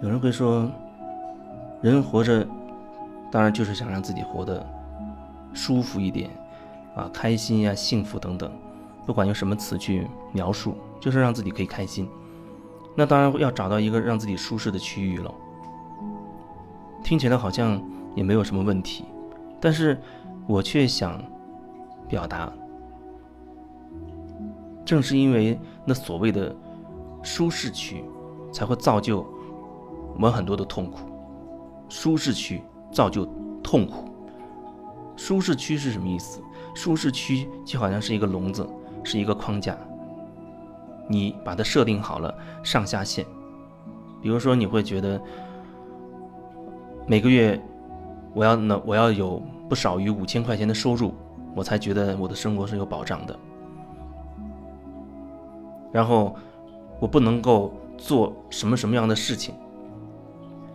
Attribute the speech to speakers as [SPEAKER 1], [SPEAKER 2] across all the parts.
[SPEAKER 1] 有人会说，人活着，当然就是想让自己活得舒服一点，啊，开心呀、幸福等等，不管用什么词去描述，就是让自己可以开心。那当然要找到一个让自己舒适的区域了。听起来好像也没有什么问题，但是我却想表达，正是因为那所谓的舒适区，才会造就。我们很多的痛苦，舒适区造就痛苦。舒适区是什么意思？舒适区就好像是一个笼子，是一个框架。你把它设定好了上下限，比如说你会觉得每个月我要能我要有不少于五千块钱的收入，我才觉得我的生活是有保障的。然后我不能够做什么什么样的事情。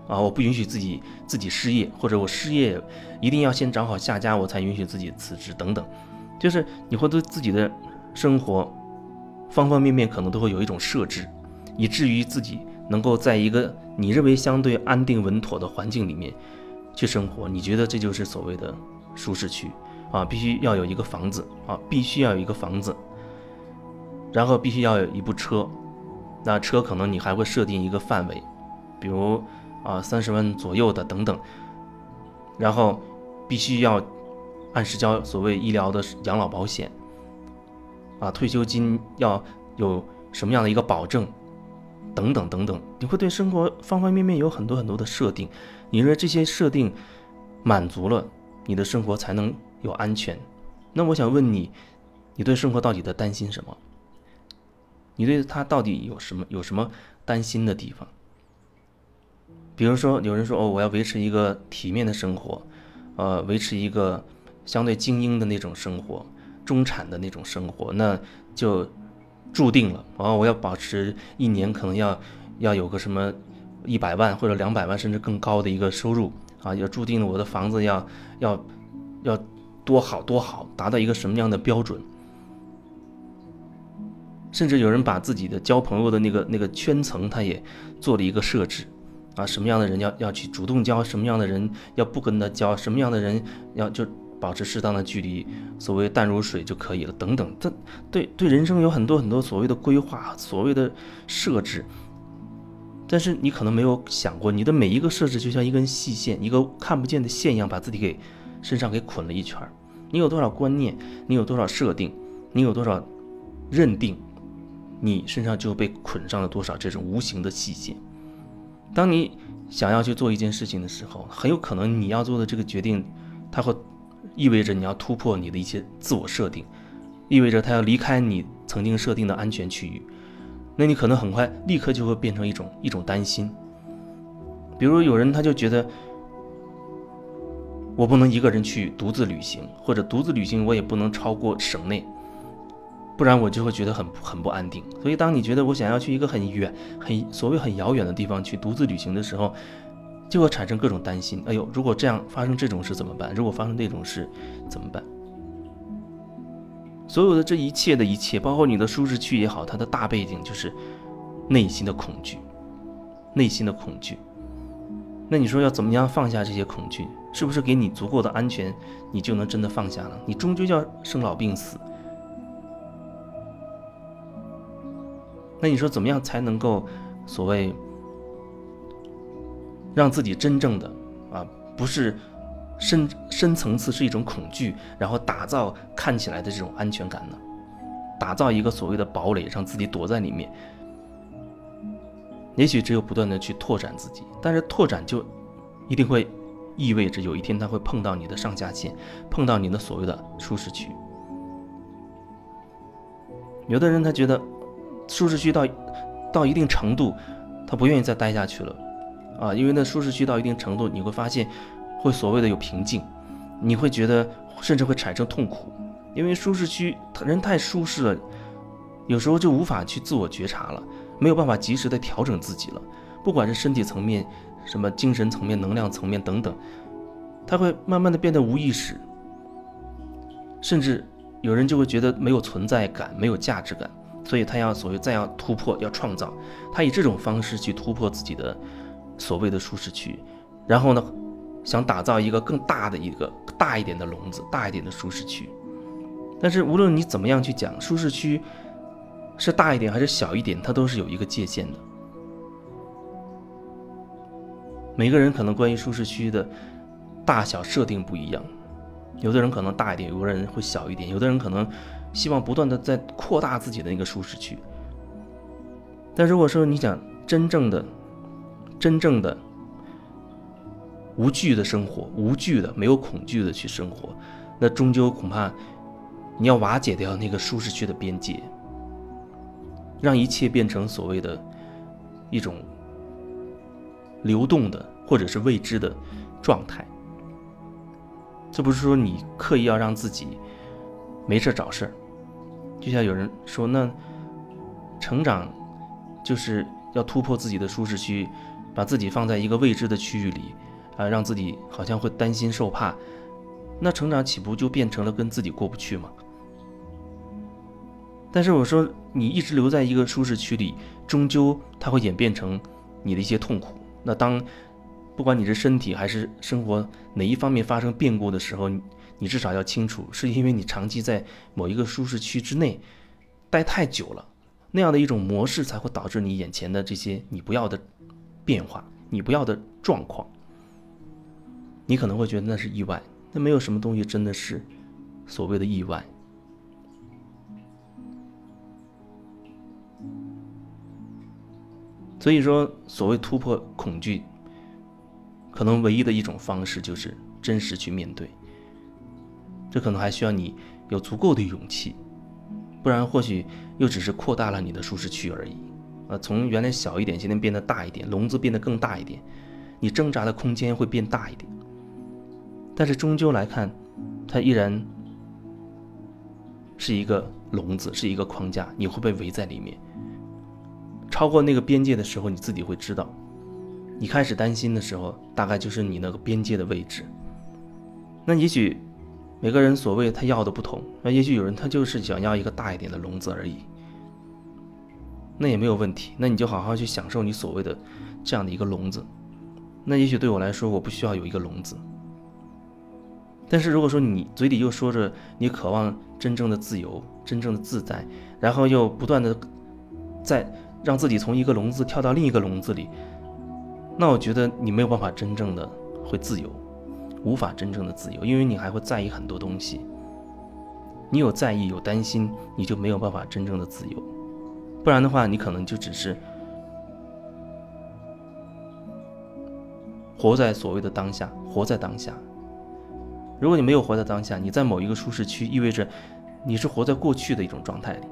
[SPEAKER 1] 啊！我不允许自己自己失业，或者我失业一定要先找好下家，我才允许自己辞职等等。就是你会对自己的生活方方面面可能都会有一种设置，以至于自己能够在一个你认为相对安定稳妥的环境里面去生活。你觉得这就是所谓的舒适区啊？必须要有一个房子啊，必须要有一个房子，然后必须要有一部车。那车可能你还会设定一个范围，比如。啊，三十万左右的等等，然后必须要按时交所谓医疗的养老保险，啊，退休金要有什么样的一个保证，等等等等，你会对生活方方面面有很多很多的设定，你认为这些设定满足了你的生活才能有安全？那我想问你，你对生活到底在担心什么？你对他到底有什么有什么担心的地方？比如说，有人说哦，我要维持一个体面的生活，呃，维持一个相对精英的那种生活，中产的那种生活，那就注定了哦，我要保持一年可能要要有个什么一百万或者两百万甚至更高的一个收入啊，要注定了我的房子要要要多好多好，达到一个什么样的标准？甚至有人把自己的交朋友的那个那个圈层，他也做了一个设置。啊，什么样的人要要去主动交，什么样的人要不跟他交，什么样的人要就保持适当的距离，所谓淡如水就可以了，等等。这对对人生有很多很多所谓的规划，所谓的设置。但是你可能没有想过，你的每一个设置就像一根细线，一个看不见的线一样，把自己给身上给捆了一圈。你有多少观念，你有多少设定，你有多少认定，你身上就被捆上了多少这种无形的细线。当你想要去做一件事情的时候，很有可能你要做的这个决定，它会意味着你要突破你的一些自我设定，意味着它要离开你曾经设定的安全区域。那你可能很快立刻就会变成一种一种担心。比如有人他就觉得，我不能一个人去独自旅行，或者独自旅行我也不能超过省内。不然我就会觉得很很不安定。所以，当你觉得我想要去一个很远、很所谓很遥远的地方去独自旅行的时候，就会产生各种担心。哎呦，如果这样发生这种事怎么办？如果发生那种事怎么办？所有的这一切的一切，包括你的舒适区也好，它的大背景就是内心的恐惧，内心的恐惧。那你说要怎么样放下这些恐惧？是不是给你足够的安全，你就能真的放下了？你终究要生老病死。那你说怎么样才能够所谓让自己真正的啊，不是深深层次是一种恐惧，然后打造看起来的这种安全感呢？打造一个所谓的堡垒，让自己躲在里面。也许只有不断的去拓展自己，但是拓展就一定会意味着有一天他会碰到你的上下限，碰到你的所谓的舒适区。有的人他觉得。舒适区到到一定程度，他不愿意再待下去了，啊，因为那舒适区到一定程度，你会发现会所谓的有瓶颈，你会觉得甚至会产生痛苦，因为舒适区人太舒适了，有时候就无法去自我觉察了，没有办法及时的调整自己了，不管是身体层面、什么精神层面、能量层面等等，他会慢慢的变得无意识，甚至有人就会觉得没有存在感、没有价值感。所以他要所谓再要突破，要创造，他以这种方式去突破自己的所谓的舒适区，然后呢，想打造一个更大的一个大一点的笼子，大一点的舒适区。但是无论你怎么样去讲，舒适区是大一点还是小一点，它都是有一个界限的。每个人可能关于舒适区的大小设定不一样，有的人可能大一点，有的人会小一点，有的人可能希望不断的在扩大自己的那个舒适区。但如果说你想真正的、真正的无惧的生活，无惧的、没有恐惧的去生活，那终究恐怕你要瓦解掉那个舒适区的边界，让一切变成所谓的一种。流动的或者是未知的状态，这不是说你刻意要让自己没事找事儿。就像有人说，那成长就是要突破自己的舒适区，把自己放在一个未知的区域里，啊，让自己好像会担心受怕，那成长岂不就变成了跟自己过不去吗？但是我说，你一直留在一个舒适区里，终究它会演变成你的一些痛苦。那当不管你是身体还是生活哪一方面发生变故的时候，你至少要清楚，是因为你长期在某一个舒适区之内待太久了，那样的一种模式才会导致你眼前的这些你不要的变化，你不要的状况。你可能会觉得那是意外，那没有什么东西真的是所谓的意外。所以说，所谓突破恐惧，可能唯一的一种方式就是真实去面对。这可能还需要你有足够的勇气，不然或许又只是扩大了你的舒适区而已。啊，从原来小一点，现在变得大一点，笼子变得更大一点，你挣扎的空间会变大一点。但是终究来看，它依然是一个笼子，是一个框架，你会被围在里面。超过那个边界的时候，你自己会知道。你开始担心的时候，大概就是你那个边界的位置。那也许每个人所谓他要的不同，那也许有人他就是想要一个大一点的笼子而已。那也没有问题，那你就好好去享受你所谓的这样的一个笼子。那也许对我来说，我不需要有一个笼子。但是如果说你嘴里又说着你渴望真正的自由、真正的自在，然后又不断的在。让自己从一个笼子跳到另一个笼子里，那我觉得你没有办法真正的会自由，无法真正的自由，因为你还会在意很多东西。你有在意有担心，你就没有办法真正的自由。不然的话，你可能就只是活在所谓的当下，活在当下。如果你没有活在当下，你在某一个舒适区，意味着你是活在过去的一种状态里，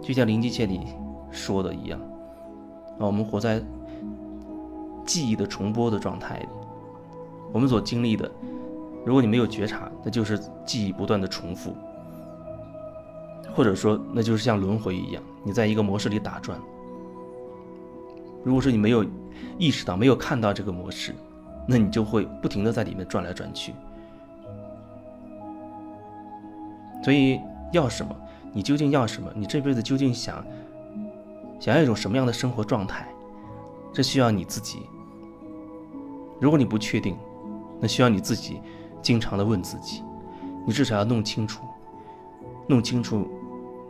[SPEAKER 1] 就像《零机切里。说的一样，啊，我们活在记忆的重播的状态里，我们所经历的，如果你没有觉察，那就是记忆不断的重复，或者说，那就是像轮回一样，你在一个模式里打转。如果说你没有意识到、没有看到这个模式，那你就会不停的在里面转来转去。所以，要什么？你究竟要什么？你这辈子究竟想？想要一种什么样的生活状态，这需要你自己。如果你不确定，那需要你自己经常的问自己。你至少要弄清楚，弄清楚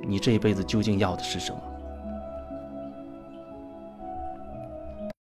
[SPEAKER 1] 你这一辈子究竟要的是什么。